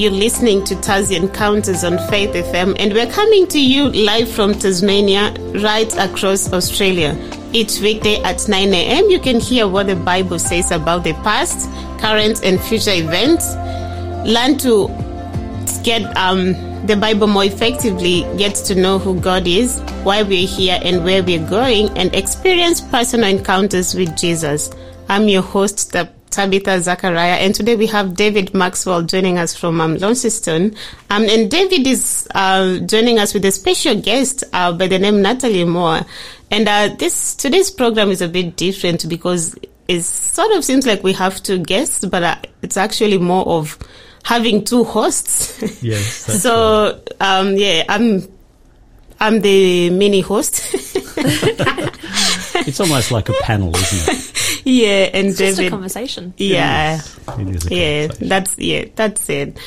You're listening to Tassie Encounters on Faith FM, and we're coming to you live from Tasmania, right across Australia. Each weekday at 9 a.m., you can hear what the Bible says about the past, current, and future events. Learn to get um, the Bible more effectively, get to know who God is, why we're here, and where we're going, and experience personal encounters with Jesus. I'm your host, Tabitha Zachariah, and today we have David Maxwell joining us from um, Launceston. Um, and David is uh, joining us with a special guest uh, by the name Natalie Moore. And uh, this today's program is a bit different because it sort of seems like we have two guests, but uh, it's actually more of having two hosts. Yes. so um, yeah, I'm I'm the mini host. it's almost like a panel, isn't it? yeah, and It's David. just a conversation. yeah, It is a yeah, conversation. that's yeah, that's it.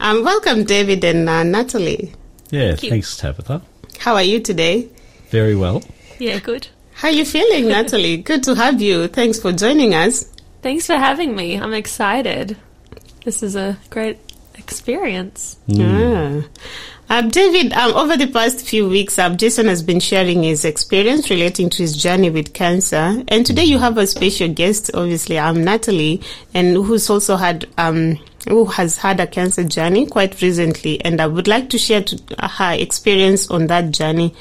Um, welcome, David and uh, Natalie. yeah. you. Thanks, Tabitha. How are you today? Very well. Yeah, good. How are you feeling, Natalie? Good to have you. Thanks for joining us. Thanks for having me. I'm excited. This is a great experience. Ah. Uh, David, um, over the past few weeks, um, Jason has been sharing his experience relating to his journey with cancer. And today you have a special guest, obviously, um, Natalie, and who's also had, um, who has had a cancer journey quite recently. And I would like to share to, uh, her experience on that journey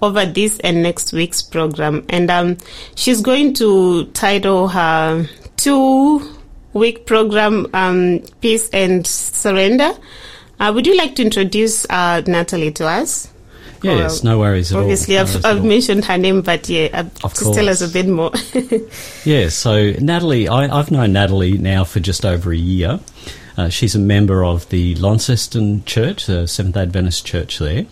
over this and next week's program. And um, she's going to title her two week program um, Peace and Surrender. Uh, would you like to introduce uh, Natalie to us? Yes, no worries at all. Obviously, I've, I've mentioned her name, but yeah, uh, Of just tell us a bit more. Yeah, so Natalie, I, I've known Natalie now for just over a year. Uh, she's a member of the Launceston Church, the Seventh Adventist Church there.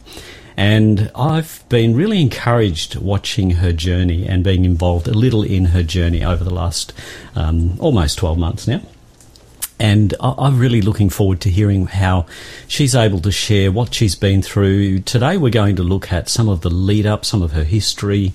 And I've been really encouraged watching her journey and being involved a little in her journey over the last um, almost 12 months now. And I'm really looking forward to hearing how she's able to share what she's been through. Today, we're going to look at some of the lead up, some of her history,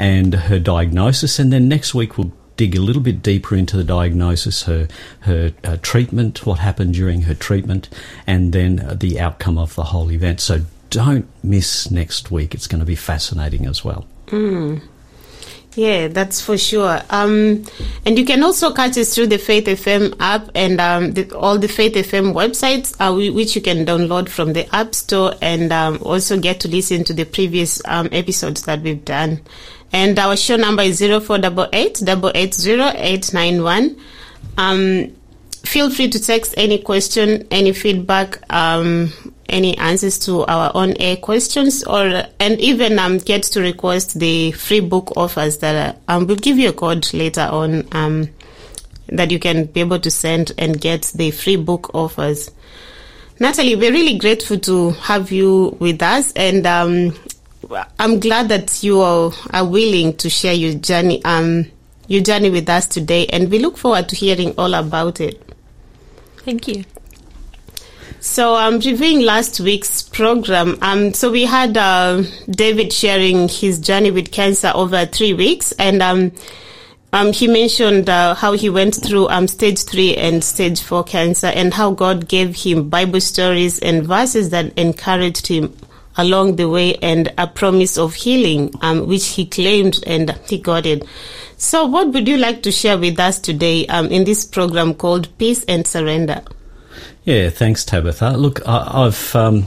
and her diagnosis. And then next week, we'll dig a little bit deeper into the diagnosis, her her uh, treatment, what happened during her treatment, and then the outcome of the whole event. So don't miss next week. It's going to be fascinating as well. Yeah, that's for sure. Um, and you can also catch us through the Faith FM app and um, the, all the Faith FM websites, uh, which you can download from the App Store and um, also get to listen to the previous um, episodes that we've done. And our show number is 0488 880 Um, feel free to text any question, any feedback, um, any answers to our on-air questions, or and even um, get to request the free book offers that uh, um, we'll give you a code later on um, that you can be able to send and get the free book offers. Natalie, we're really grateful to have you with us, and um, I'm glad that you are, are willing to share your journey, um, your journey with us today, and we look forward to hearing all about it. Thank you. So, um, reviewing last week's program, um, so we had uh, David sharing his journey with cancer over three weeks, and um, um, he mentioned uh, how he went through um, stage three and stage four cancer, and how God gave him Bible stories and verses that encouraged him along the way, and a promise of healing, um, which he claimed and he got it. So, what would you like to share with us today um, in this program called Peace and Surrender? Yeah, thanks, Tabitha. Look, I, I've um,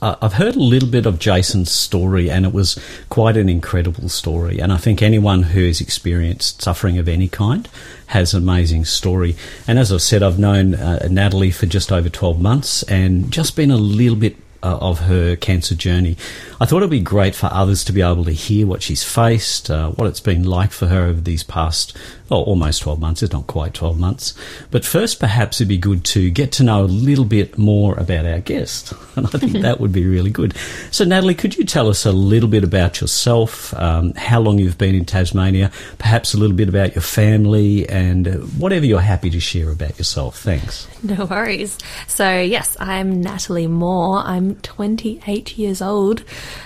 I've heard a little bit of Jason's story, and it was quite an incredible story. And I think anyone who has experienced suffering of any kind has an amazing story. And as I've said, I've known uh, Natalie for just over twelve months, and just been a little bit uh, of her cancer journey. I thought it'd be great for others to be able to hear what she's faced, uh, what it's been like for her over these past, well, almost 12 months. It's not quite 12 months. But first, perhaps it'd be good to get to know a little bit more about our guest. And I think that would be really good. So, Natalie, could you tell us a little bit about yourself, um, how long you've been in Tasmania, perhaps a little bit about your family, and uh, whatever you're happy to share about yourself? Thanks. No worries. So, yes, I'm Natalie Moore. I'm 28 years old,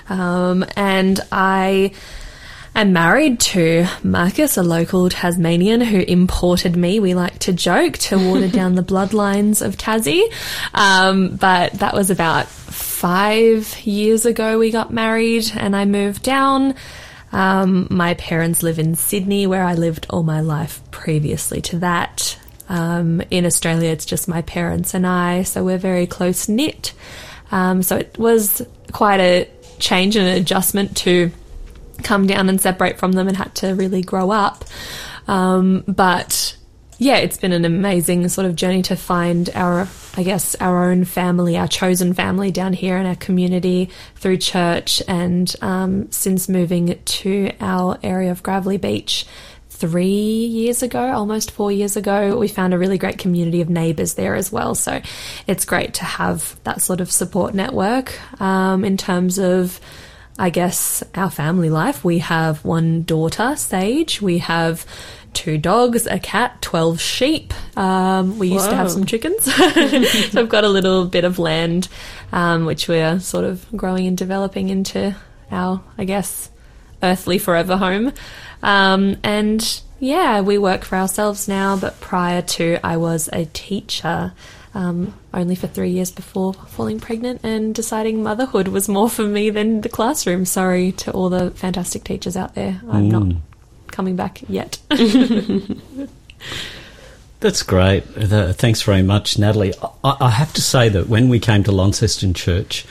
um, and I I'm married to Marcus, a local Tasmanian who imported me. We like to joke to water down the bloodlines of Tassie. Um, but that was about five years ago we got married and I moved down. Um, my parents live in Sydney, where I lived all my life previously to that. Um, in Australia, it's just my parents and I, so we're very close knit. Um, so it was quite a change and an adjustment to come down and separate from them and had to really grow up. Um, but yeah, it's been an amazing sort of journey to find our, I guess, our own family, our chosen family down here in our community through church. And um, since moving to our area of Gravelly Beach three years ago, almost four years ago, we found a really great community of neighbours there as well. So it's great to have that sort of support network um, in terms of. I guess our family life. We have one daughter, Sage. We have two dogs, a cat, 12 sheep. Um, we used Whoa. to have some chickens. so I've got a little bit of land, um, which we're sort of growing and developing into our, I guess, earthly forever home. Um, and yeah, we work for ourselves now, but prior to, I was a teacher. Um, only for three years before falling pregnant and deciding motherhood was more for me than the classroom. Sorry to all the fantastic teachers out there. I'm mm. not coming back yet. That's great. Thanks very much, Natalie. I, I, have to say that when we came to Launceston Church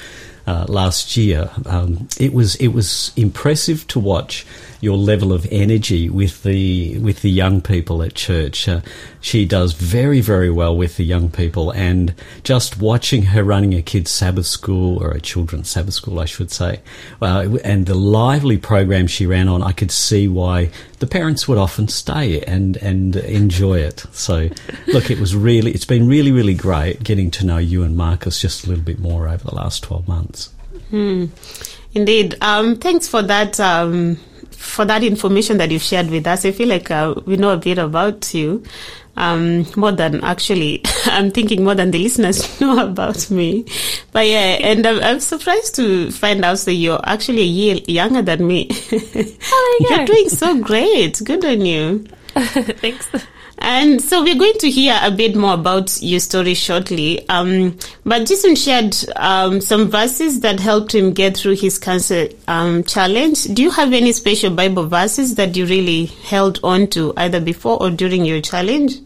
uh, last year, um, it was it was impressive to watch your level of energy with the with the young people at church. Uh, she does very very well with the young people, and just watching her running a kids' Sabbath school or a children's Sabbath school, I should say, uh, and the lively program she ran on, I could see why the parents would often stay and and enjoy it. So, look, it was really it's been really really great getting to know you and Marcus just a little bit more over the last twelve months. Hmm. Indeed. Um, thanks for that um, for that information that you've shared with us. I feel like uh, we know a bit about you. Um, more than actually, I'm thinking more than the listeners know about me. But yeah, and I'm, I'm surprised to find out that you're actually a year younger than me. Oh, you're doing so great. Good on you. Thanks. And so we're going to hear a bit more about your story shortly. Um, but Jason shared um, some verses that helped him get through his cancer um, challenge. Do you have any special Bible verses that you really held on to either before or during your challenge?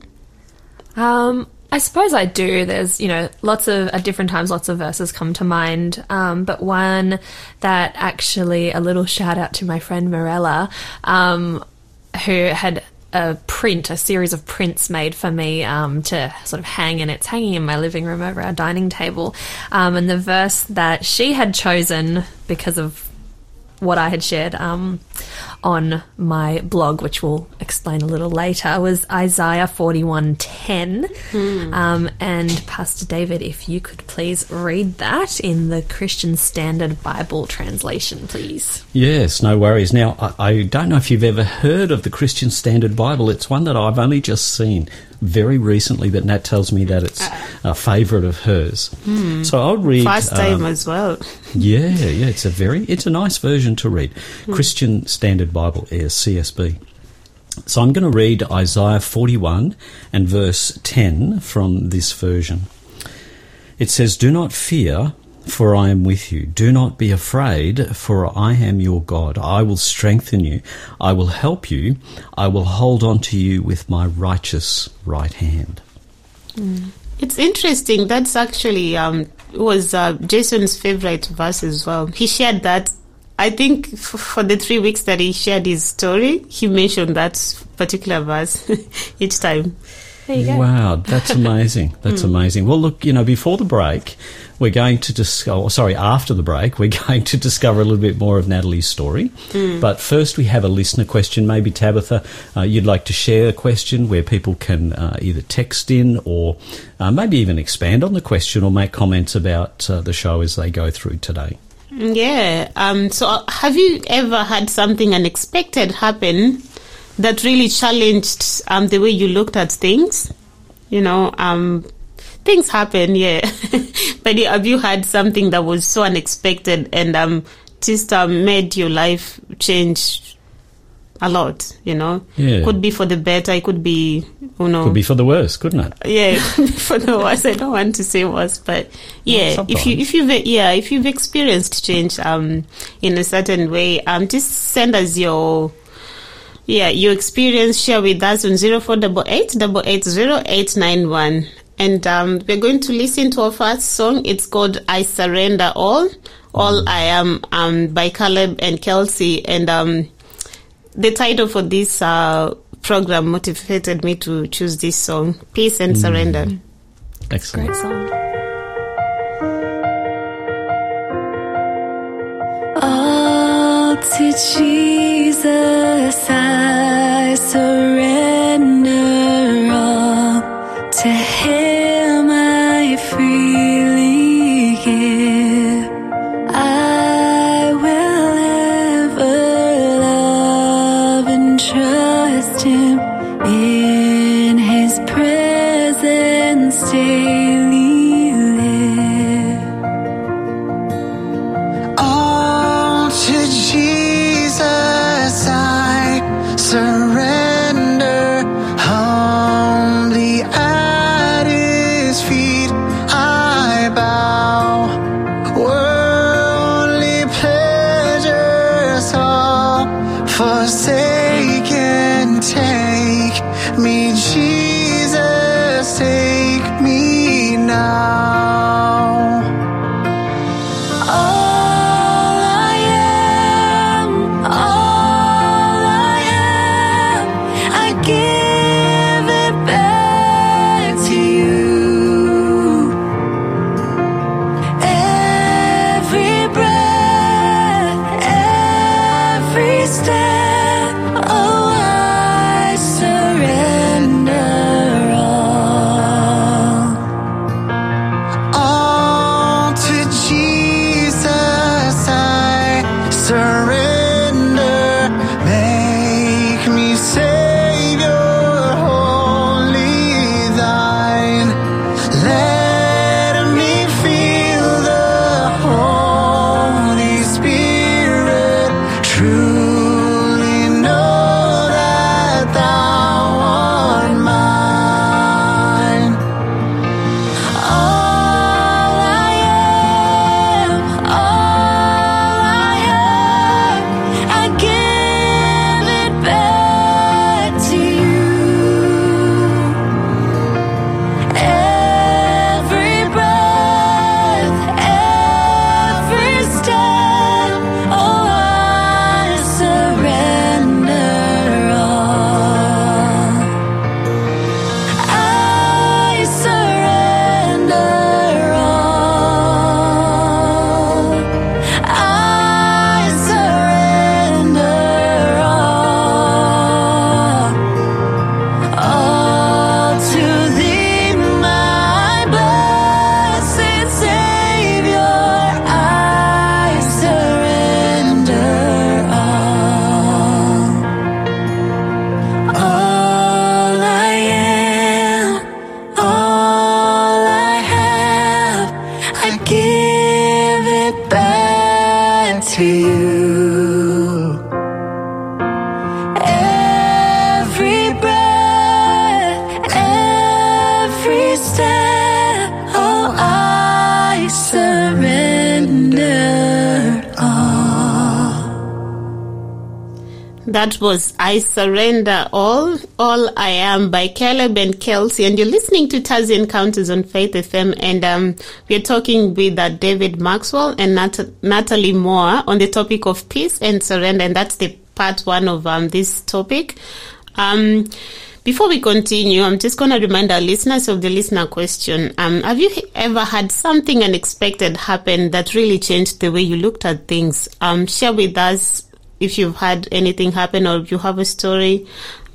Um, I suppose I do. There's, you know, lots of, at different times, lots of verses come to mind. Um, but one that actually, a little shout out to my friend Morella, um, who had a print, a series of prints made for me um, to sort of hang, and it's hanging in my living room over our dining table. Um, and the verse that she had chosen because of what I had shared um, on my blog, which we'll explain a little later, was Isaiah forty one ten. Hmm. Um, and Pastor David, if you could please read that in the Christian Standard Bible translation, please. Yes, no worries. Now, I, I don't know if you've ever heard of the Christian Standard Bible. It's one that I've only just seen very recently, but Nat tells me that it's a favourite of hers. Hmm. So I'll read. First time um, as well. yeah, yeah, it's a very, it's a nice version to read. Hmm. Christian Standard Bible is CSB. So I'm going to read Isaiah 41 and verse 10 from this version. It says, Do not fear, for I am with you. Do not be afraid, for I am your God. I will strengthen you. I will help you. I will hold on to you with my righteous right hand. Mm. It's interesting. That's actually um, was uh, Jason's favorite verse as well. He shared that. I think f- for the three weeks that he shared his story, he mentioned that particular verse each time. Wow, that's amazing. That's mm. amazing. Well, look, you know, before the break, we're going to discover, oh, sorry, after the break, we're going to discover a little bit more of Natalie's story. Mm. But first, we have a listener question. Maybe, Tabitha, uh, you'd like to share a question where people can uh, either text in or uh, maybe even expand on the question or make comments about uh, the show as they go through today. Yeah. Um, so, uh, have you ever had something unexpected happen that really challenged um, the way you looked at things? You know, um, things happen, yeah. but have you had something that was so unexpected and um, just um, made your life change a lot, you know. Yeah. Could be for the better, it could be, you know. Could be for the worse, couldn't it? yeah, for the worse. I don't want to say worse, but yeah, if you if you've yeah if you've experienced change um in a certain way, um just send us your yeah your experience. Share with us on zero four double eight double eight zero eight nine one. And um, we're going to listen to our first song. It's called "I Surrender All." All I Am um, by Caleb and Kelsey, and um, the title for this uh, program motivated me to choose this song, Peace and Surrender. Excellent. Great song. All to Jesus I I Surrender All, All I Am by Caleb and Kelsey. And you're listening to Tassie Encounters on Faith FM. And um, we're talking with uh, David Maxwell and Nat- Natalie Moore on the topic of peace and surrender. And that's the part one of um, this topic. Um, before we continue, I'm just going to remind our listeners of the listener question. Um, have you ever had something unexpected happen that really changed the way you looked at things? Um, share with us if you've had anything happen or if you have a story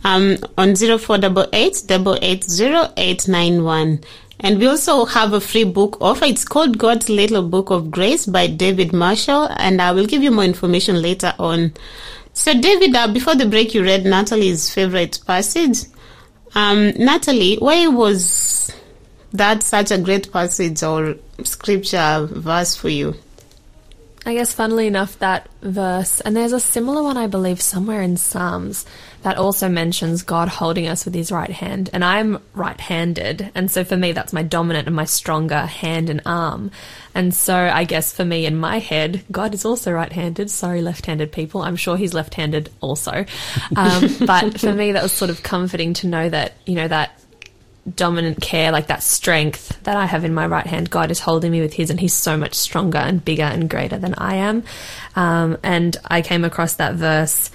um, on 0488 880 And we also have a free book offer. It's called God's Little Book of Grace by David Marshall, and I will give you more information later on. So, David, uh, before the break, you read Natalie's favorite passage. Um, Natalie, why was that such a great passage or scripture verse for you? I guess, funnily enough, that verse, and there's a similar one, I believe, somewhere in Psalms that also mentions God holding us with his right hand. And I'm right handed. And so for me, that's my dominant and my stronger hand and arm. And so I guess for me, in my head, God is also right handed. Sorry, left handed people. I'm sure he's left handed also. Um, but for me, that was sort of comforting to know that, you know, that dominant care, like that strength that I have in my right hand, God is holding me with His, and He's so much stronger and bigger and greater than I am. Um, and I came across that verse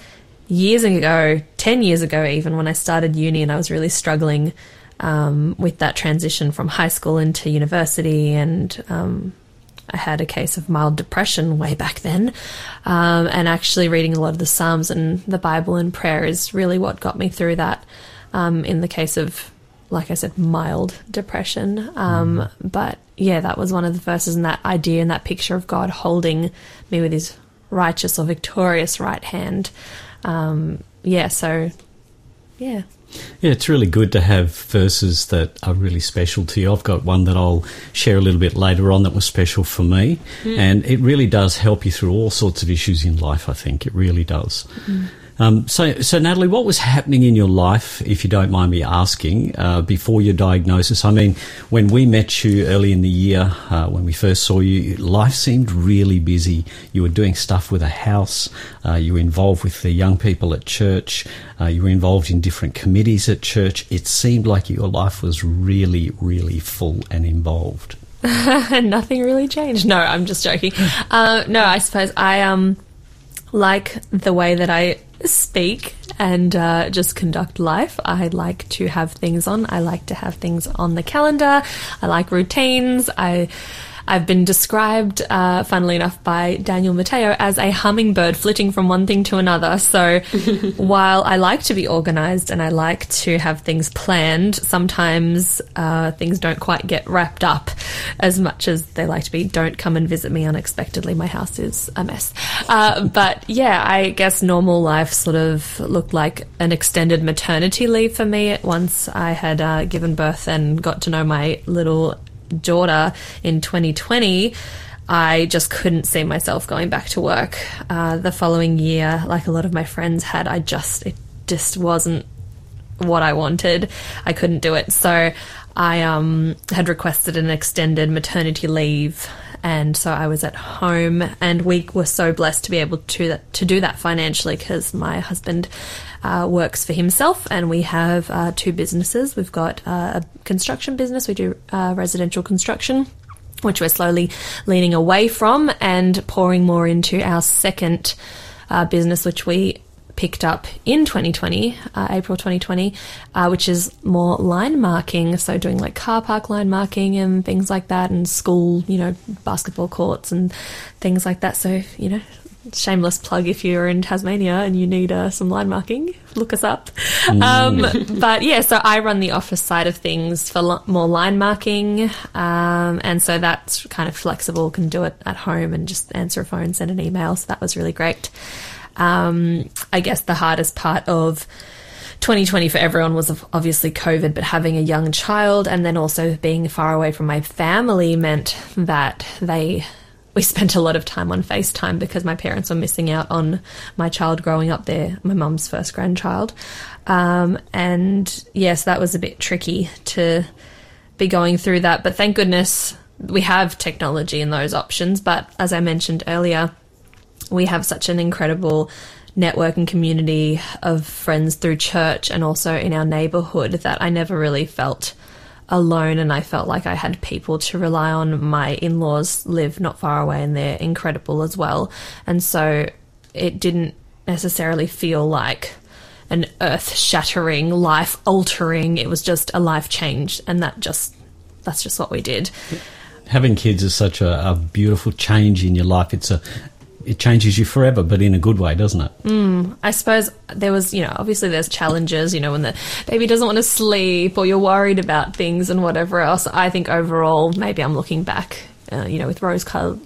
years ago, 10 years ago, even when I started uni, and I was really struggling um, with that transition from high school into university. And um, I had a case of mild depression way back then. Um, and actually, reading a lot of the Psalms and the Bible and prayer is really what got me through that. Um, in the case of like I said, mild depression. Um, But yeah, that was one of the verses and that idea and that picture of God holding me with his righteous or victorious right hand. Um, yeah, so yeah. Yeah, it's really good to have verses that are really special to you. I've got one that I'll share a little bit later on that was special for me. And it really does help you through all sorts of issues in life, I think. It really does. Um, so, so Natalie, what was happening in your life, if you don't mind me asking, uh, before your diagnosis? I mean, when we met you early in the year, uh, when we first saw you, life seemed really busy. You were doing stuff with a house. Uh, you were involved with the young people at church. Uh, you were involved in different committees at church. It seemed like your life was really, really full and involved. nothing really changed. No, I'm just joking. Uh, no, I suppose I um like the way that I speak and uh, just conduct life. I like to have things on. I like to have things on the calendar. I like routines. I. I've been described, uh, funnily enough, by Daniel Mateo as a hummingbird flitting from one thing to another. So while I like to be organized and I like to have things planned, sometimes uh, things don't quite get wrapped up as much as they like to be. Don't come and visit me unexpectedly. My house is a mess. Uh, but yeah, I guess normal life sort of looked like an extended maternity leave for me once I had uh, given birth and got to know my little daughter in 2020. I just couldn't see myself going back to work uh, the following year, like a lot of my friends had. I just, it just wasn't what I wanted. I couldn't do it. So I um, had requested an extended maternity leave. And so I was at home, and we were so blessed to be able to to do that financially because my husband uh, works for himself, and we have uh, two businesses. We've got uh, a construction business. We do uh, residential construction, which we're slowly leaning away from and pouring more into our second uh, business, which we picked up in 2020, uh, April 2020, uh, which is more line marking. So doing like car park line marking and things like that, and school, you know, basketball courts and things like that. So, you know, shameless plug if you're in Tasmania and you need uh, some line marking, look us up. Um, but yeah, so I run the office side of things for lo- more line marking. Um, and so that's kind of flexible, can do it at home and just answer a phone, send an email. So that was really great. Um, I guess the hardest part of 2020 for everyone was obviously COVID, but having a young child and then also being far away from my family meant that they we spent a lot of time on FaceTime because my parents were missing out on my child growing up there, my mum's first grandchild. Um, and yes, that was a bit tricky to be going through that. But thank goodness we have technology and those options. But as I mentioned earlier, we have such an incredible network and community of friends through church and also in our neighborhood that I never really felt alone and I felt like I had people to rely on. My in laws live not far away and they're incredible as well. And so it didn't necessarily feel like an earth shattering, life altering. It was just a life change. And that just, that's just what we did. Having kids is such a, a beautiful change in your life. It's a it changes you forever, but in a good way, doesn't it? I suppose there was, you know, obviously there's challenges, you know, when the baby doesn't want to sleep or you're worried about things and whatever else. I think overall, maybe I'm looking back, uh, you know, with rose coloured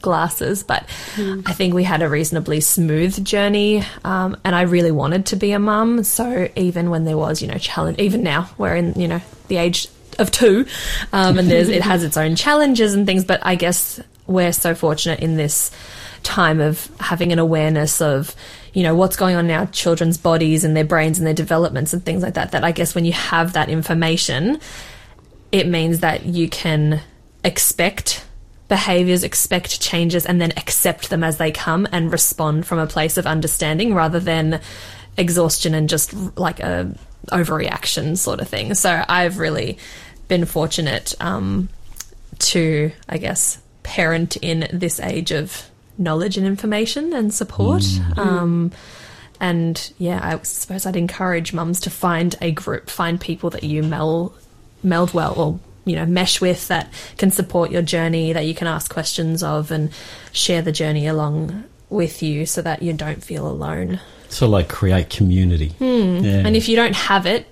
glasses, but I think we had a reasonably smooth journey. Um, and I really wanted to be a mum. So even when there was, you know, challenge, even now we're in, you know, the age of two, um, and there's, it has its own challenges and things, but I guess we're so fortunate in this time of having an awareness of, you know, what's going on in our children's bodies and their brains and their developments and things like that. That I guess when you have that information, it means that you can expect behaviors, expect changes, and then accept them as they come and respond from a place of understanding rather than exhaustion and just like a overreaction sort of thing. So I've really been fortunate um, to, I guess, parent in this age of knowledge and information and support. Um, and yeah, I suppose I'd encourage mums to find a group, find people that you meld, meld well or you know mesh with that can support your journey, that you can ask questions of, and share the journey along with you, so that you don't feel alone. So, like, create community. Yeah. And if you don't have it,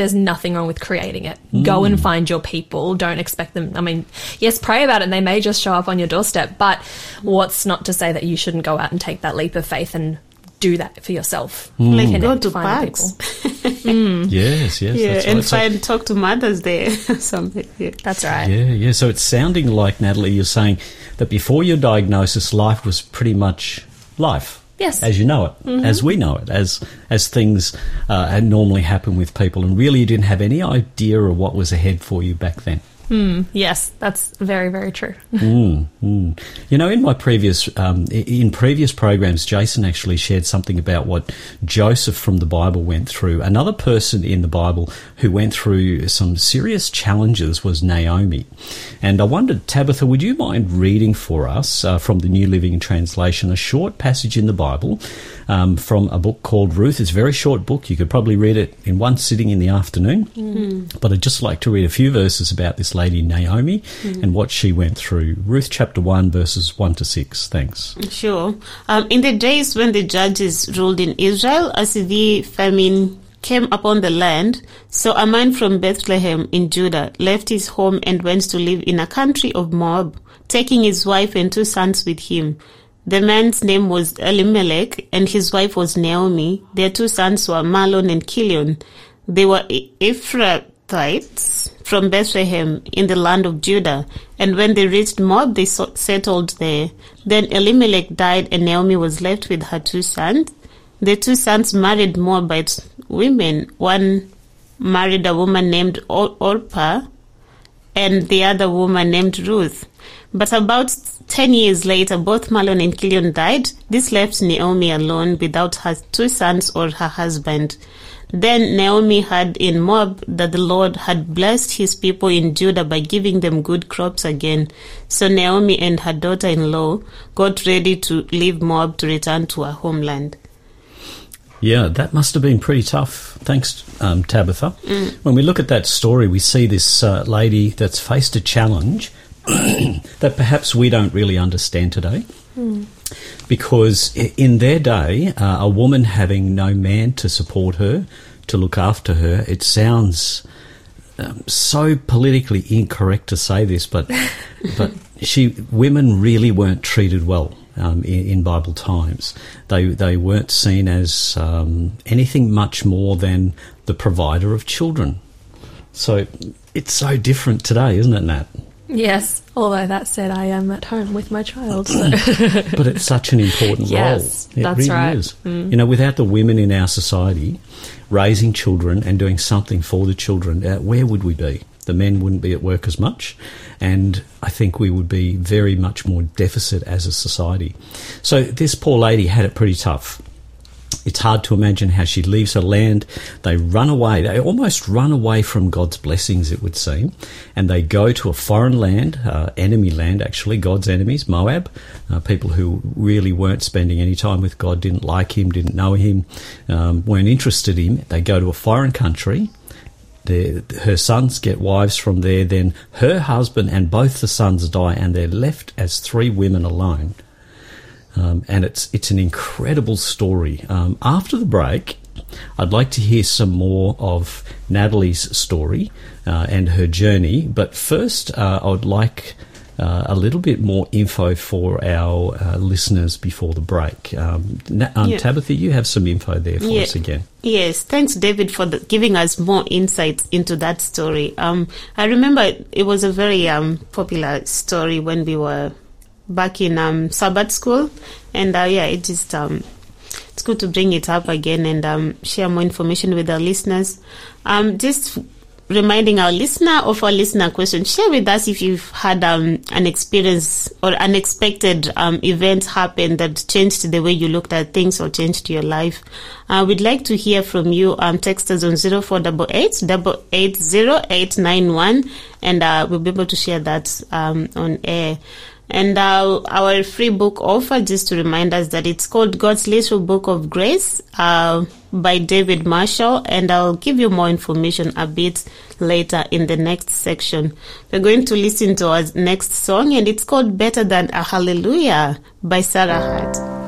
there's nothing wrong with creating it. Go and mm. find your people. Don't expect them. I mean, yes, pray about it and they may just show up on your doorstep, but what's not to say that you shouldn't go out and take that leap of faith and do that for yourself? Mm. Like Connect, go to find parks. Mm. yes, yes, Yeah, that's and right. So- find talk to mothers there. Something. Yeah. That's right. Yeah, yeah. So it's sounding like Natalie, you're saying that before your diagnosis, life was pretty much life. Yes. as you know it, as we know it, as as things uh, normally happen with people, and really you didn't have any idea of what was ahead for you back then. Yes, that's very, very true. Mm, mm. You know, in my previous um, in previous programs, Jason actually shared something about what Joseph from the Bible went through. Another person in the Bible who went through some serious challenges was Naomi. And I wondered, Tabitha, would you mind reading for us uh, from the New Living Translation a short passage in the Bible um, from a book called Ruth? It's a very short book. You could probably read it in one sitting in the afternoon. But I'd just like to read a few verses about this lady, Naomi, and what she went through. Ruth chapter 1, verses 1 to 6. Thanks. Sure. Um, in the days when the judges ruled in Israel, a severe famine came upon the land. So a man from Bethlehem in Judah left his home and went to live in a country of Moab, taking his wife and two sons with him. The man's name was Elimelech, and his wife was Naomi. Their two sons were Mahlon and Kilion. They were Ephrathites from Bethlehem in the land of Judah. And when they reached Moab, they settled there. Then Elimelech died, and Naomi was left with her two sons. The two sons married Moabite women. One married a woman named Or- Orpah, and the other woman named Ruth. But about 10 years later, both Mahlon and Kilion died. This left Naomi alone without her two sons or her husband. Then Naomi heard in Moab that the Lord had blessed his people in Judah by giving them good crops again. So Naomi and her daughter in law got ready to leave Moab to return to her homeland. Yeah, that must have been pretty tough. Thanks, um, Tabitha. When we look at that story, we see this uh, lady that's faced a challenge that perhaps we don't really understand today. Because in their day, uh, a woman having no man to support her, to look after her, it sounds um, so politically incorrect to say this, but but she women really weren't treated well um, in, in Bible times. They they weren't seen as um, anything much more than the provider of children. So it's so different today, isn't it, Nat? Yes, although that said, I am at home with my child. So. but it's such an important Yes, role. It that's really right. is. You know, without the women in our society raising children and doing something for the children, uh, where would we be? The men wouldn't be at work as much, and I think we would be very much more deficit as a society. So this poor lady had it pretty tough. It's hard to imagine how she leaves her land. They run away. They almost run away from God's blessings, it would seem. And they go to a foreign land, uh, enemy land, actually, God's enemies, Moab, uh, people who really weren't spending any time with God, didn't like Him, didn't know Him, um, weren't interested in Him. They go to a foreign country. Their, her sons get wives from there. Then her husband and both the sons die, and they're left as three women alone. Um, and it's it's an incredible story. Um, after the break, I'd like to hear some more of Natalie's story uh, and her journey. But first, uh, I would like uh, a little bit more info for our uh, listeners before the break. Um, Na- um, Yeah. Tabitha, you have some info there for Yeah. us again. Yes, thanks, David, for the, giving us more insights into that story. Um, I remember it, it was a very um, popular story when we were back in um, Sabbath school, and uh, yeah, it is um, it's good to bring it up again and um, share more information with our listeners. Um, just reminding our listener of our listener question. Share with us if you've had um, an experience or unexpected um, event happen that changed the way you looked at things or changed your life. Uh, we'd like to hear from you. Um, text us on 0488 880 and uh, we'll be able to share that um, on air. And uh, our free book offer, just to remind us that it's called God's Little Book of Grace uh, by David Marshall. And I'll give you more information a bit later in the next section. We're going to listen to our next song, and it's called Better Than a Hallelujah by Sarah Hart.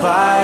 By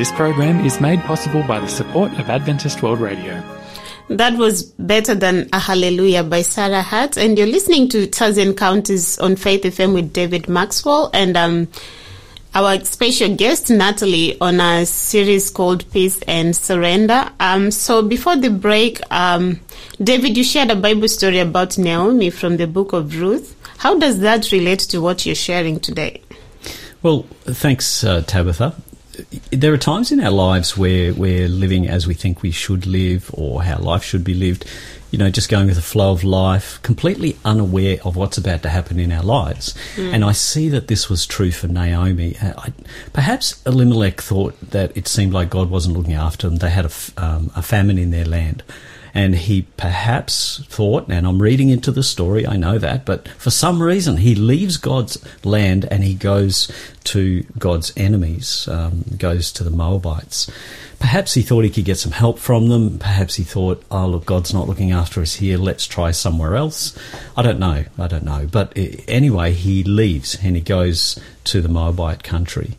This program is made possible by the support of Adventist World Radio. That was Better Than a Hallelujah by Sarah Hart. And you're listening to Taz Encounters on Faith FM with David Maxwell and um, our special guest, Natalie, on a series called Peace and Surrender. Um, so before the break, um, David, you shared a Bible story about Naomi from the book of Ruth. How does that relate to what you're sharing today? Well, thanks, uh, Tabitha. There are times in our lives where we're living as we think we should live or how life should be lived, you know, just going with the flow of life, completely unaware of what's about to happen in our lives. And I see that this was true for Naomi. Uh, I, perhaps Elimelech thought that it seemed like God wasn't looking after them. They had a, um, a famine in their land. And he perhaps thought, and I'm reading into the story, I know that, but for some reason he leaves God's land and he goes to God's enemies, um, goes to the Moabites. Perhaps he thought he could get some help from them. Perhaps he thought, oh, look, God's not looking after us here. Let's try somewhere else. I don't know. I don't know. But anyway, he leaves and he goes to the Moabite country.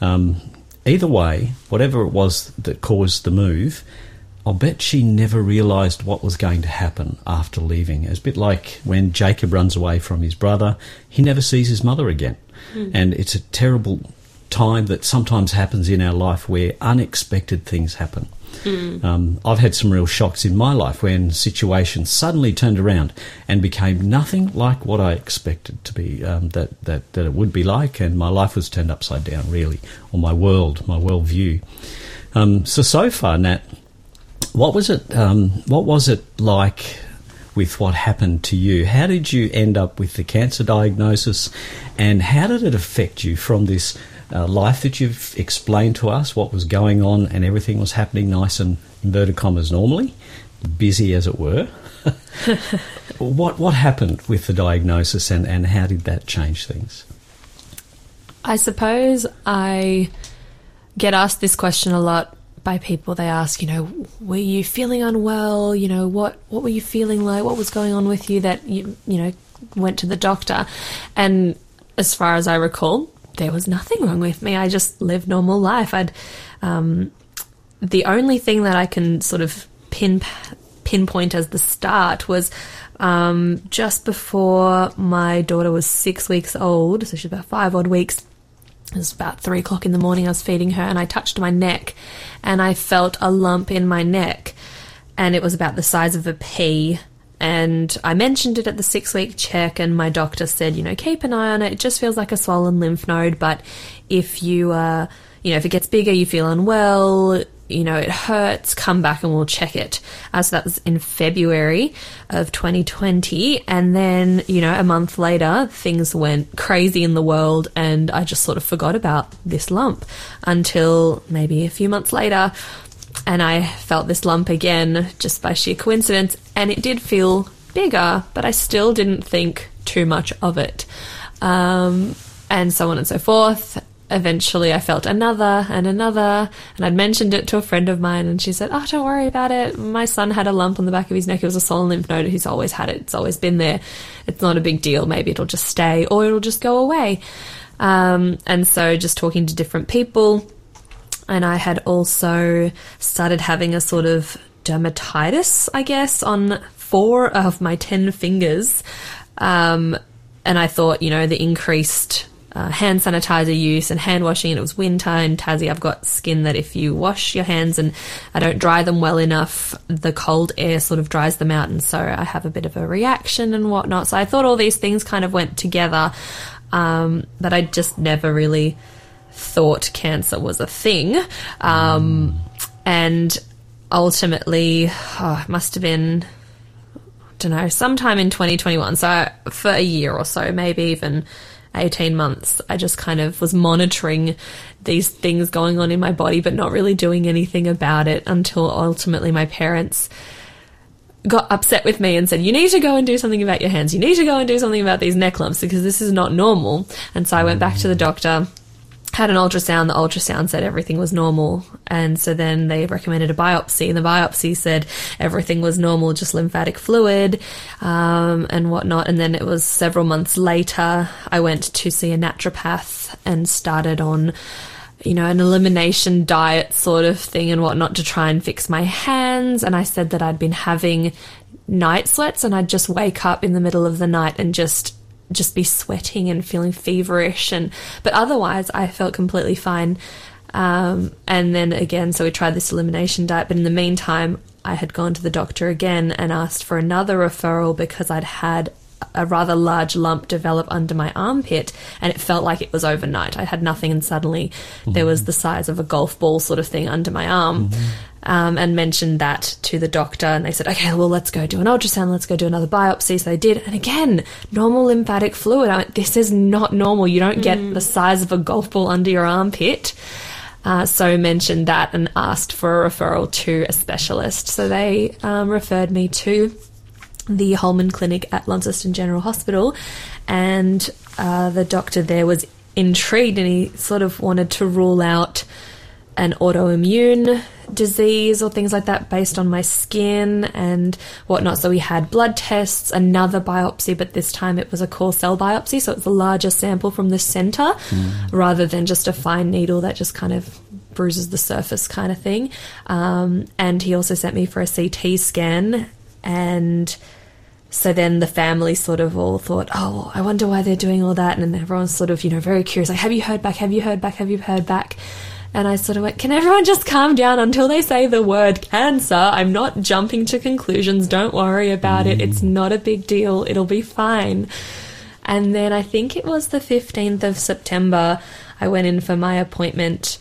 Um, either way, whatever it was that caused the move, I'll bet she never realised what was going to happen after leaving. It's a bit like when Jacob runs away from his brother, he never sees his mother again. And it's a terrible time that sometimes happens in our life where unexpected things happen. Um, I've had some real shocks in my life when situations suddenly turned around and became nothing like what I expected to be, um, that, that, that it would be like, and my life was turned upside down, really, or my world, my world view. Um, so, so far, Nat, what was it? Um, what was it like with what happened to you? How did you end up with the cancer diagnosis, and how did it affect you from this uh, life that you've explained to us? What was going on, and everything was happening nice and inverted commas normally, busy as it were. what what happened with the diagnosis, and, and how did that change things? I suppose I get asked this question a lot by people. They ask, you know, were you feeling unwell? You know, what what were you feeling like? What was going on with you that you you know went to the doctor? And as far as I recall, there was nothing wrong with me. I just lived normal life. I'd um, the only thing that I can sort of pin pinpoint as the start was um, just before my daughter was six weeks old, so she's about five odd weeks. It was about three o'clock in the morning. I was feeding her, and I touched my neck, and I felt a lump in my neck, and it was about the size of a pea. And I mentioned it at the six week check, and my doctor said, you know, keep an eye on it. It just feels like a swollen lymph node, but if you, uh, you know, if it gets bigger, you feel unwell, you know, it hurts, come back and we'll check it. Uh, so that was in February of 2020. And then, you know, a month later, things went crazy in the world and I just sort of forgot about this lump until maybe a few months later. And I felt this lump again just by sheer coincidence. And it did feel bigger, but I still didn't think too much of it. Um, and so on and so forth eventually I felt another and another, and I'd mentioned it to a friend of mine, and she said, Oh, don't worry about it. My son had a lump on the back of his neck. It was a swollen lymph node. He's always had it, it's always been there. It's not a big deal. Maybe it'll just stay or it'll just go away. Um, and so just talking to different people, and I had also started having a sort of dermatitis, I guess, on four of my 10 fingers. Um, and I thought, you know, the increased uh, hand sanitizer use and hand washing, and it was winter in Tassie. I've got skin that if you wash your hands and I don't dry them well enough, the cold air sort of dries them out, and so I have a bit of a reaction and whatnot. So I thought all these things kind of went together, um, but I just never really thought cancer was a thing. Um, and ultimately, oh, it must have been don't know, sometime in 2021. So for a year or so, maybe even 18 months, I just kind of was monitoring these things going on in my body, but not really doing anything about it until ultimately my parents got upset with me and said, You need to go and do something about your hands. You need to go and do something about these neck lumps because this is not normal. And so I went back to the doctor had an ultrasound. The ultrasound said everything was normal. And so then they recommended a biopsy. And the biopsy said everything was normal, just lymphatic fluid um, and whatnot. And then it was several months later, I went to see a naturopath and started on. You know, an elimination diet sort of thing and whatnot to try and fix my hands. And I said that I'd been having night sweats and I'd just wake up in the middle of the night and just just be sweating and feeling feverish and but otherwise I felt completely fine um, and then again so we tried this elimination diet but in the meantime I had gone to the doctor again and asked for another referral because I'd had a rather large lump develop under my armpit, and it felt like it was overnight. I had nothing, and suddenly there was the size of a golf ball sort of thing under my arm. Um, and mentioned that to the doctor, and they said, "Okay, well, let's go do an ultrasound. Let's go do another biopsy." So they did, and again, normal lymphatic fluid. I went, "This is not normal. You don't get the size of a golf ball under your armpit." Uh, so mentioned that and asked for a referral to a specialist. So they um, referred me to the Holman Clinic at Launceston General Hospital, and uh, the doctor there was intrigued and he sort of wanted to rule out an autoimmune disease or things like that based on my skin and whatnot. So we had blood tests, another biopsy, but this time it was a core cell biopsy, so it's a larger sample from the center rather than just a fine needle that just kind of bruises the surface kind of thing. Um, and he also sent me for a CT scan and so then the family sort of all thought, oh, I wonder why they're doing all that. And everyone's sort of, you know, very curious, like, have you heard back? Have you heard back? Have you heard back? And I sort of went, can everyone just calm down until they say the word cancer? I'm not jumping to conclusions. Don't worry about it. It's not a big deal. It'll be fine. And then I think it was the 15th of September, I went in for my appointment.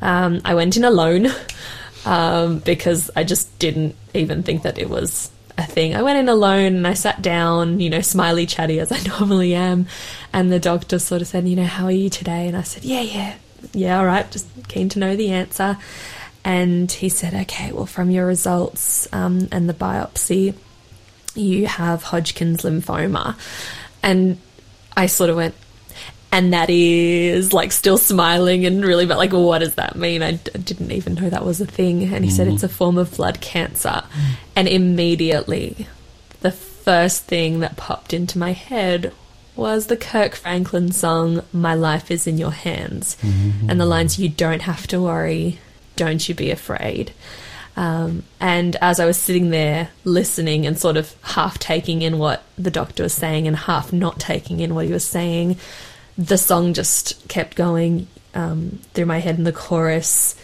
Um, I went in alone um, because I just didn't even think that it was a thing. I went in alone and I sat down, you know, smiley chatty as I normally am. And the doctor sort of said, you know, how are you today? And I said, yeah, yeah, yeah, all right, just keen to know the answer. And he said, okay, well, from your results um, and the biopsy, you have Hodgkin's lymphoma. And I sort of went, and that is like still smiling and really, but like, what does that mean? I d- didn't even know that was a thing. And he said it's a form of blood cancer. And immediately, the first thing that popped into my head was the Kirk Franklin song, My Life is in Your Hands. And the lines, You don't have to worry, don't you be afraid. Um, and as I was sitting there listening and sort of half taking in what the doctor was saying and half not taking in what he was saying, the song just kept going um, through my head in the chorus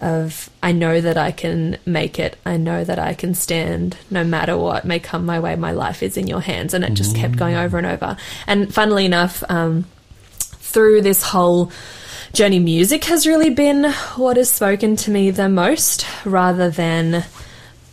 of I know that I can make it. I know that I can stand no matter what may come my way. My life is in your hands. And it just kept going over and over. And funnily enough, um, through this whole journey, music has really been what has spoken to me the most rather than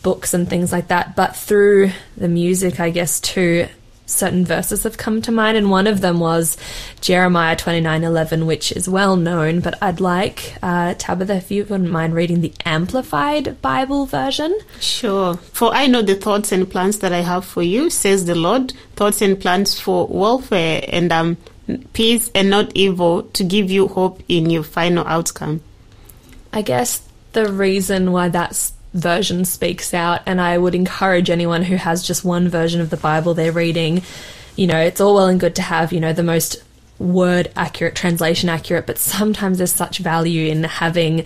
books and things like that. But through the music, I guess, too, certain verses have come to mind, and one of them was Jeremiah twenty nine eleven, which is well known. But I'd like uh, Tabitha, if you wouldn't mind reading the Amplified Bible version. Sure. For I know the thoughts and plans that I have for you, says the Lord, thoughts and plans for welfare and um, peace and not evil, to give you hope in your final outcome. I guess the reason why that s- version speaks out, and I would encourage anyone who has just one version of the Bible they're reading, you know, it's all well and good to have, you know, the most word accurate, translation accurate, but sometimes there's such value in having,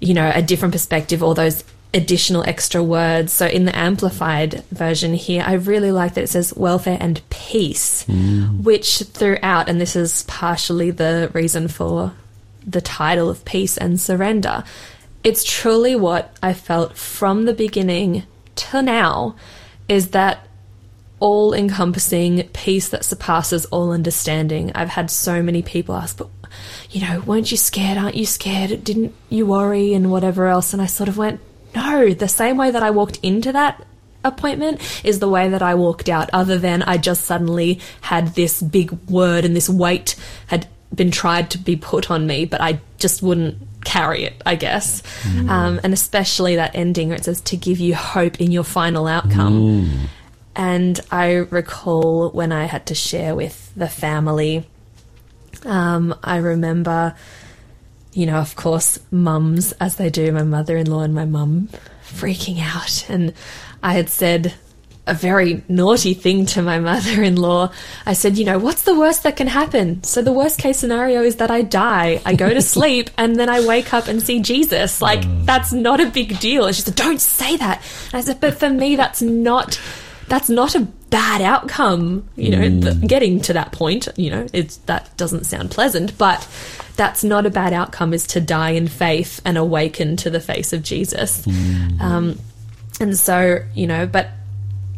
you know, a different perspective or those additional extra words. So in the amplified version here, I really like that it says welfare and peace, mm. which throughout, and this is partially the reason for the title of peace and surrender. It's truly what I felt from the beginning to now is that all encompassing peace that surpasses all understanding. I've had so many people ask, but you know, weren't you scared? Aren't you scared? Didn't you worry and whatever else? And I sort of went, no, the same way that I walked into that appointment is the way that I walked out, other than I just suddenly had this big word and this weight had been tried to be put on me, but I just wouldn't carry it, I guess. Um, and especially that ending where it says to give you hope in your final outcome. And I recall when I had to share with the family, um, I remember, you know, of course, mums, as they do, my mother in law and my mum freaking out. And I had said a very naughty thing to my mother in law. I said, you know, what's the worst that can happen? So the worst case scenario is that I die, I go to sleep, and then I wake up and see Jesus. Like, mm. that's not a big deal. And she said, don't say that. And I said, but for me, that's not. That's not a bad outcome, you know. Mm. th- getting to that point, you know, it's that doesn't sound pleasant, but that's not a bad outcome. Is to die in faith and awaken to the face of Jesus. Mm. Um, and so, you know, but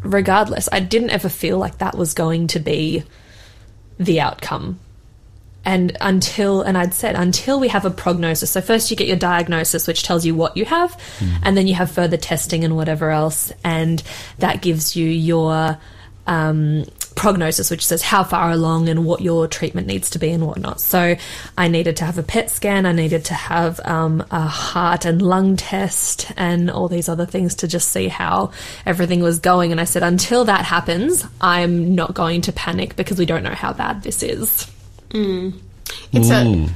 regardless, I didn't ever feel like that was going to be the outcome. And until, and I'd said, until we have a prognosis. So, first you get your diagnosis, which tells you what you have, and then you have further testing and whatever else. And that gives you your um, prognosis, which says how far along and what your treatment needs to be and whatnot. So, I needed to have a PET scan, I needed to have um, a heart and lung test, and all these other things to just see how everything was going. And I said, until that happens, I'm not going to panic because we don't know how bad this is. It's a.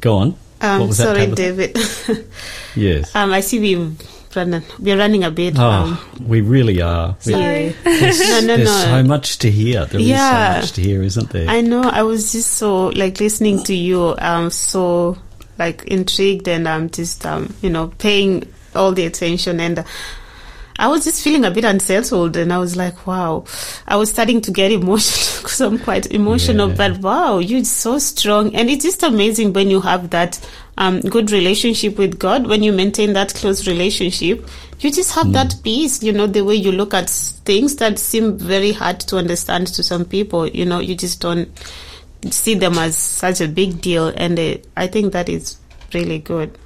Go on. Um, what was sorry, Tabitha? David. Yes. um, I see we've run, we're running a bit. Oh, Um, we really are. Sorry. There's, No, no, there's no. so much to hear. There is Yeah. so much to hear, isn't there? I know. I was just so like listening to you. Um, so like intrigued, and I'm just um, you know, paying all the attention, and uh, I was just feeling a bit unsettled, and I was like, wow. I was starting to get emotional because I'm quite emotional. Yeah. But wow, you're so strong, and it's just amazing when you have that um good relationship with God. When you maintain that close relationship, you just have that peace. You know, the way you look at things that seem very hard to understand to some people. You know, you just don't see them as such a big deal, and uh, I think that is really good.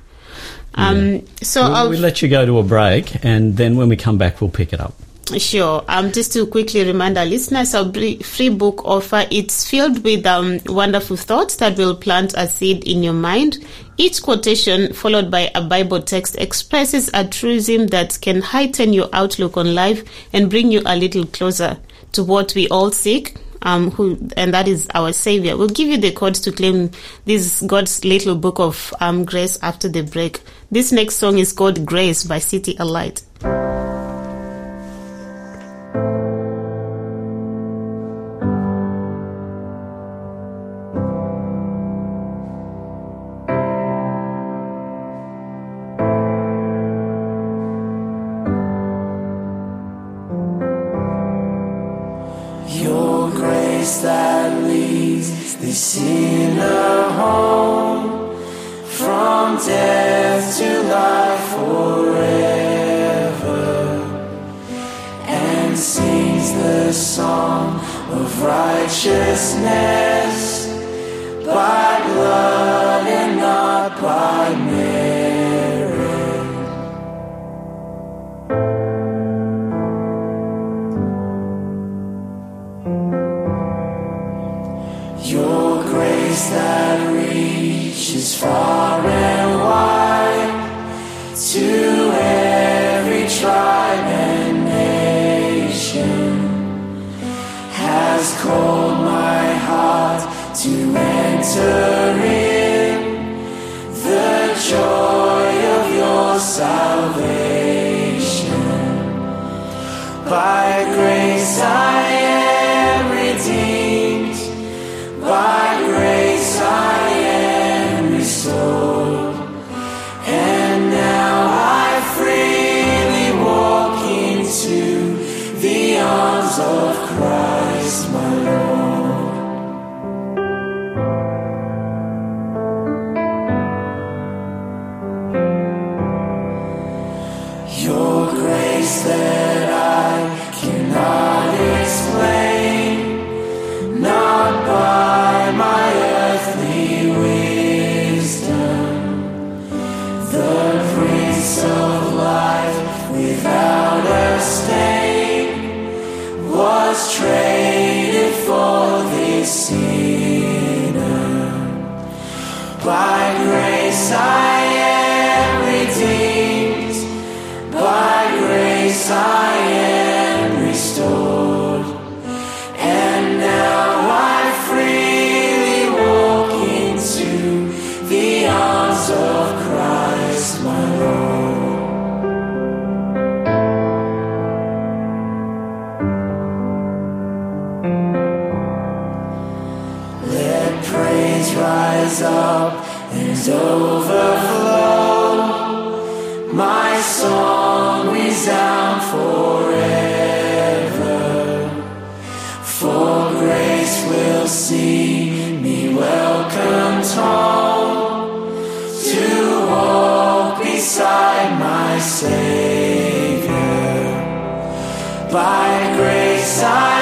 Um, so we'll, we'll let you go to a break, and then when we come back, we'll pick it up. Sure. Um, just to quickly remind our listeners, our free book offer, it's filled with um, wonderful thoughts that will plant a seed in your mind. Each quotation, followed by a Bible text, expresses a truism that can heighten your outlook on life and bring you a little closer to what we all seek. Um, who and that is our Savior. We'll give you the code to claim this God's little book of um, grace after the break. This next song is called Grace by City Alight. By grace I Savior. By grace I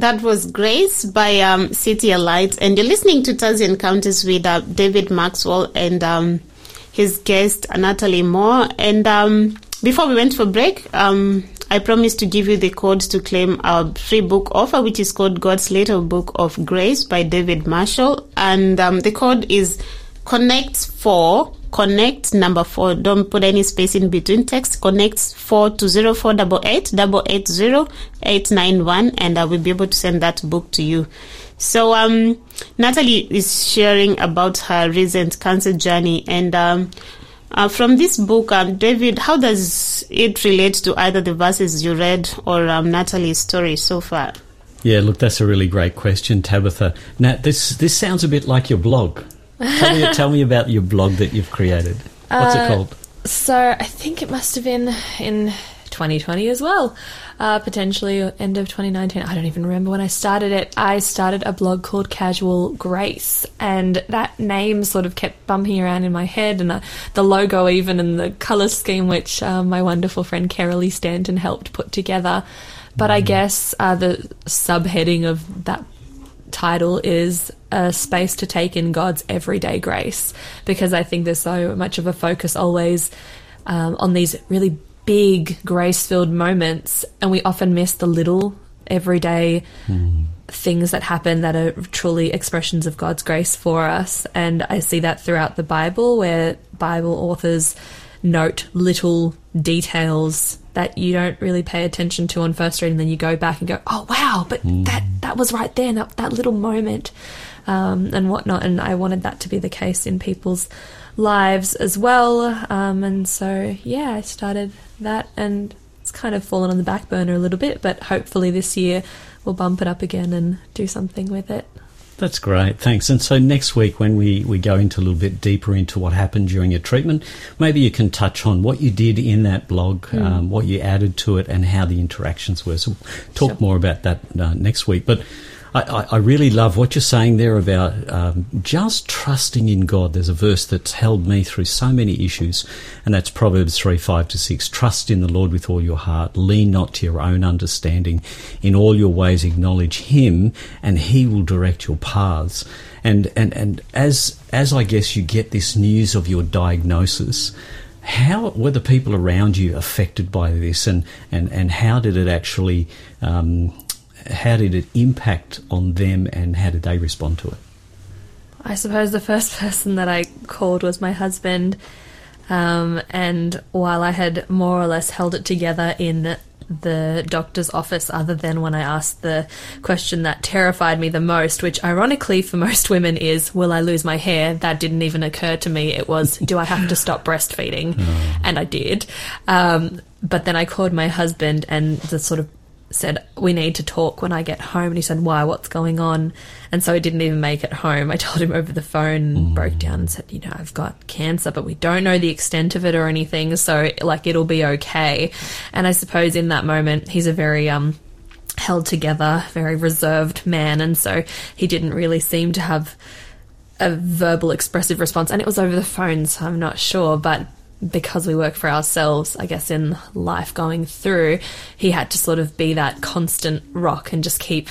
That was Grace by um, City Lights, and you're listening to Taz Encounters with uh, David Maxwell and um, his guest Natalie Moore. And um, before we went for break, um, I promised to give you the code to claim our free book offer, which is called God's Little Book of Grace by David Marshall, and um, the code is Connect Four. Connect number four. Don't put any space in between. Text connects four to zero four double eight double eight zero eight nine one, and I will be able to send that book to you. So, um, Natalie is sharing about her recent cancer journey, and um, uh, from this book, um, David, how does it relate to either the verses you read or um, Natalie's story so far? Yeah, look, that's a really great question, Tabitha. Now, this this sounds a bit like your blog. Tell me, tell me about your blog that you've created. What's it Uh, called? So I think it must have been in 2020 as well, uh, potentially end of 2019. I don't even remember when I started it. I started a blog called Casual Grace, and that name sort of kept bumping around in my head, and the, the logo even, and the color scheme, which uh, my wonderful friend Carolee Stanton helped put together. But I guess uh, the subheading of that title is a space to take in God's everyday grace because I think there's so much of a focus always um, on these really big grace filled moments, and we often miss the little everyday things that happen that are truly expressions of God's grace for us. And I see that throughout the Bible where Bible authors note little details that you don't really pay attention to on first read and then you go back and go oh wow but that that was right there that, that little moment um, and whatnot. And i wanted that to be the case in people's lives as well. Um, and so yeah i started that and it's kind of fallen on the back burner a little bit but hopefully this year we'll bump it up again and do something with it That's great, thanks. And so next week, when we, we go into a little bit deeper into what happened during your treatment, maybe you can touch on what you did in that blog, um, what you added to it, and how the interactions were. So talk Sure. more about that uh, next week. But I, I, really love what you're saying there about um, just trusting in God. There's a verse that's held me through so many issues, and that's Proverbs 3 5 to 6. Trust in the Lord with all your heart. Lean not to your own understanding. In all your ways, acknowledge Him, and He will direct your paths. And, and, and as, as I guess you get this news of your diagnosis, how were the people around you affected by this, and, and, and how did it actually, um, how did it impact on them, and how did they respond to it? I suppose the first person that I called was my husband. Um, and while I had more or less held it together in the doctor's office, other than when I asked the question that terrified me the most, which ironically for most women is, Will I lose my hair? That didn't even occur to me. It was, Do I have to stop breastfeeding? And I did. Um, but then I called my husband and the sort of said, We need to talk when I get home. And he said, Why? What's going on? And so he didn't even make it home. I told him over the phone and broke down and said, You know, I've got cancer, but we don't know the extent of it or anything. So, like, it'll be okay. And I suppose in that moment, he's a very, um, held together, very reserved man. And so he didn't really seem to have a verbal expressive response and it was over the phone so i'm not sure but because we work for ourselves i guess in life going through he had to sort of be that constant rock and just keep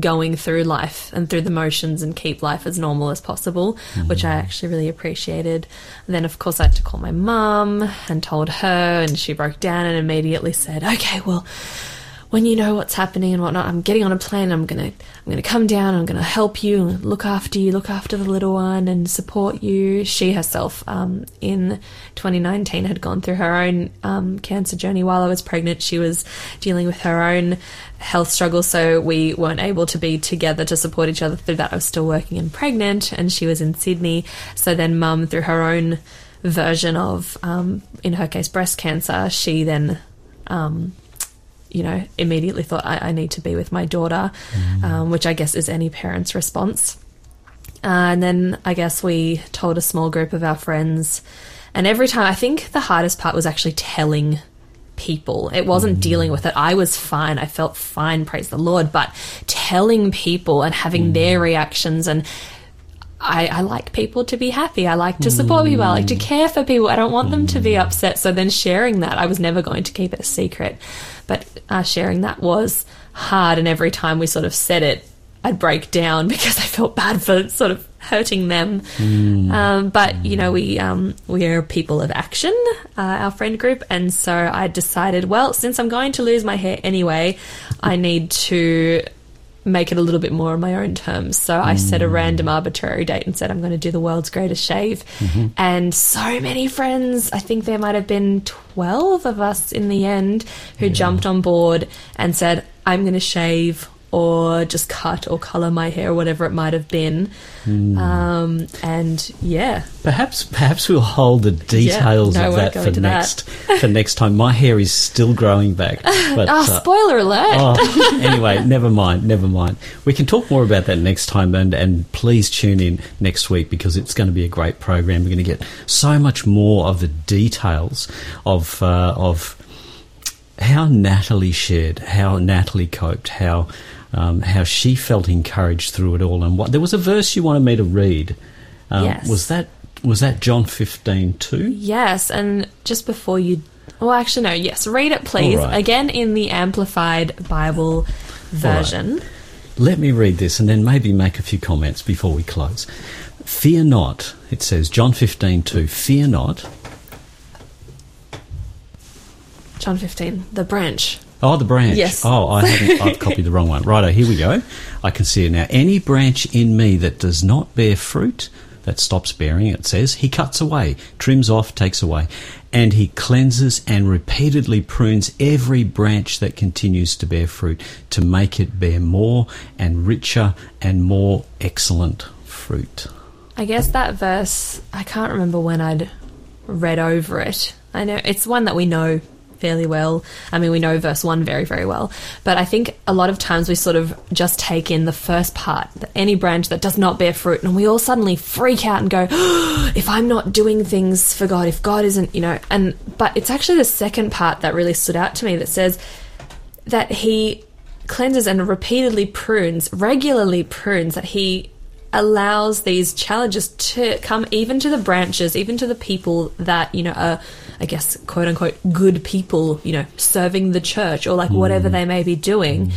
going through life and through the motions and keep life as normal as possible which i mm-hmm. actually really appreciated. And then of course i had to call my mum and told her and she broke down and immediately said okay well when you know what's happening and whatnot, I'm getting on a plane. I'm gonna I'm gonna come down. I'm gonna help you, look after you, look after the little one, and support you. She herself, um, in 2019, had gone through her own um, cancer journey while I was pregnant. She was dealing with her own health struggles, so we weren't able to be together to support each other through that. I was still working and pregnant, and she was in Sydney. So then, mum, through her own version of, um, in her case, breast cancer, she then um, you know, immediately thought I, I need to be with my daughter, um, which I guess is any parent's response. Uh, and then I guess we told a small group of our friends, and every time I think the hardest part was actually telling people. It wasn't dealing with it. I was fine. I felt fine, praise the Lord, but telling people and having their reactions and I, I like people to be happy. I like to support people. I like to care for people. I don't want them to be upset. So then sharing that, I was never going to keep it a secret. But uh, sharing that was hard. And every time we sort of said it, I'd break down because I felt bad for sort of hurting them. Um, but you know, we um, we are people of action, uh, our friend group, and so I decided, well, since I'm going to lose my hair anyway, I need to make it a little bit more on my own terms. So I set a random mm. arbitrary date and said I'm going to do the world's greatest shave. Mm-hmm. And so many friends, I think there might have been 12 of us in the end who jumped on board and said I'm going to shave or just cut or color my hair, whatever it might have been. Um, and yeah, Perhaps, perhaps we'll hold the details no, of that for into that. next for next time. My hair is still growing back, but oh, uh, spoiler alert. oh, anyway, never mind, never mind. We can talk more about that next time, and and please tune in next week because it's going to be a great program. We're going to get so much more of the details of uh, of how Natalie shared, how Natalie coped, how um, how she felt encouraged through it all, and what there was a verse you wanted me to read. Um, Yes. Was that was that John fifteen two? Yes, and just before you, well, actually, no, yes, read it, please. Right. Again, in the Amplified Bible version. Let me read this and then maybe make a few comments before we close. Fear not, it says, John fifteen two. fear not. John 15, the branch. Oh, the branch. Yes. Oh, I haven't, I've copied the wrong one. Righto, here we go. I can see it now. Any branch in me that does not bear fruit, that stops bearing, it says, he cuts away, trims off, takes away, and he cleanses and repeatedly prunes every branch that continues to bear fruit to make it bear more and richer and more excellent fruit. I guess that verse, I can't remember when I'd read over it. I know it's one that we know fairly well. I mean, we know verse 1 very, very well. But I think a lot of times we sort of just take in the first part, any branch that does not bear fruit, and we all suddenly freak out and go, if I'm not doing things for God, if God isn't, you know, and, but it's actually the second part that really stood out to me that says that He cleanses and repeatedly prunes, regularly prunes, that He allows these challenges to come even to the branches, even to the people that, you know, are, I guess, quote unquote, good people, you know, serving the church or like whatever they may be doing.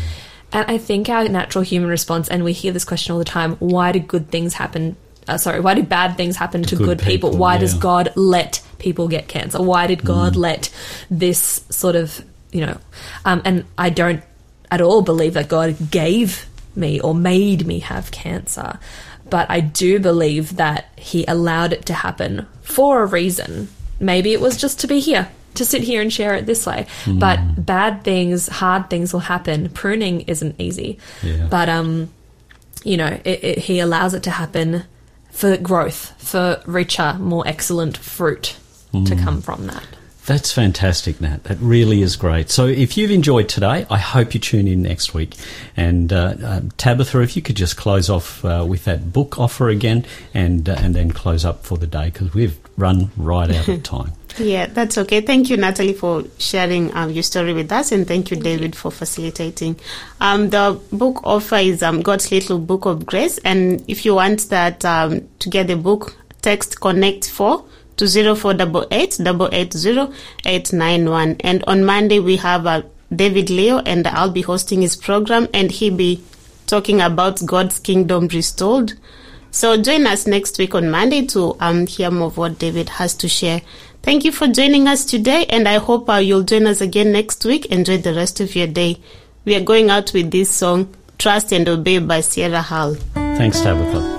And I think our natural human response, and we hear this question all the time why do good things happen? Uh, sorry, why do bad things happen to, good good, people? people, Why does. God let people get cancer? Why did God let this sort of, you know, um, and I don't at all believe that God gave me or made me have cancer. But I do believe that He allowed it to happen for a reason. Maybe it was just to be here, to sit here and share it this way. But bad things, hard things will happen. Pruning isn't easy. Yeah. But, um, you know, it, it, He allows it to happen for growth, for richer, more excellent fruit to come from that. That's fantastic, Nat. That really is great. So, if you've enjoyed today, I hope you tune in next week. And uh, uh, Tabitha, if you could just close off uh, with that book offer again, and uh, and then close up for the day because we've run right out of time. Yeah, that's okay. Thank you, Natalie, for sharing um, your story with us, and thank you, David, for facilitating. Um, the book offer is um, God's Little Book of Grace, and if you want that um, to get the book, text Connect Four to zero four double eight double eight zero eight nine one. And on Monday we have uh, David Leo, and I'll be hosting his program, and he'll be talking about God's kingdom restored. So join us next week on Monday to um, hear more of what David has to share. Thank you for joining us today, and I hope uh, you'll join us again next week. Enjoy the rest of your day. we are going out with this song, Trust and Obey by Sierra Hull. Thanks, Tabitha.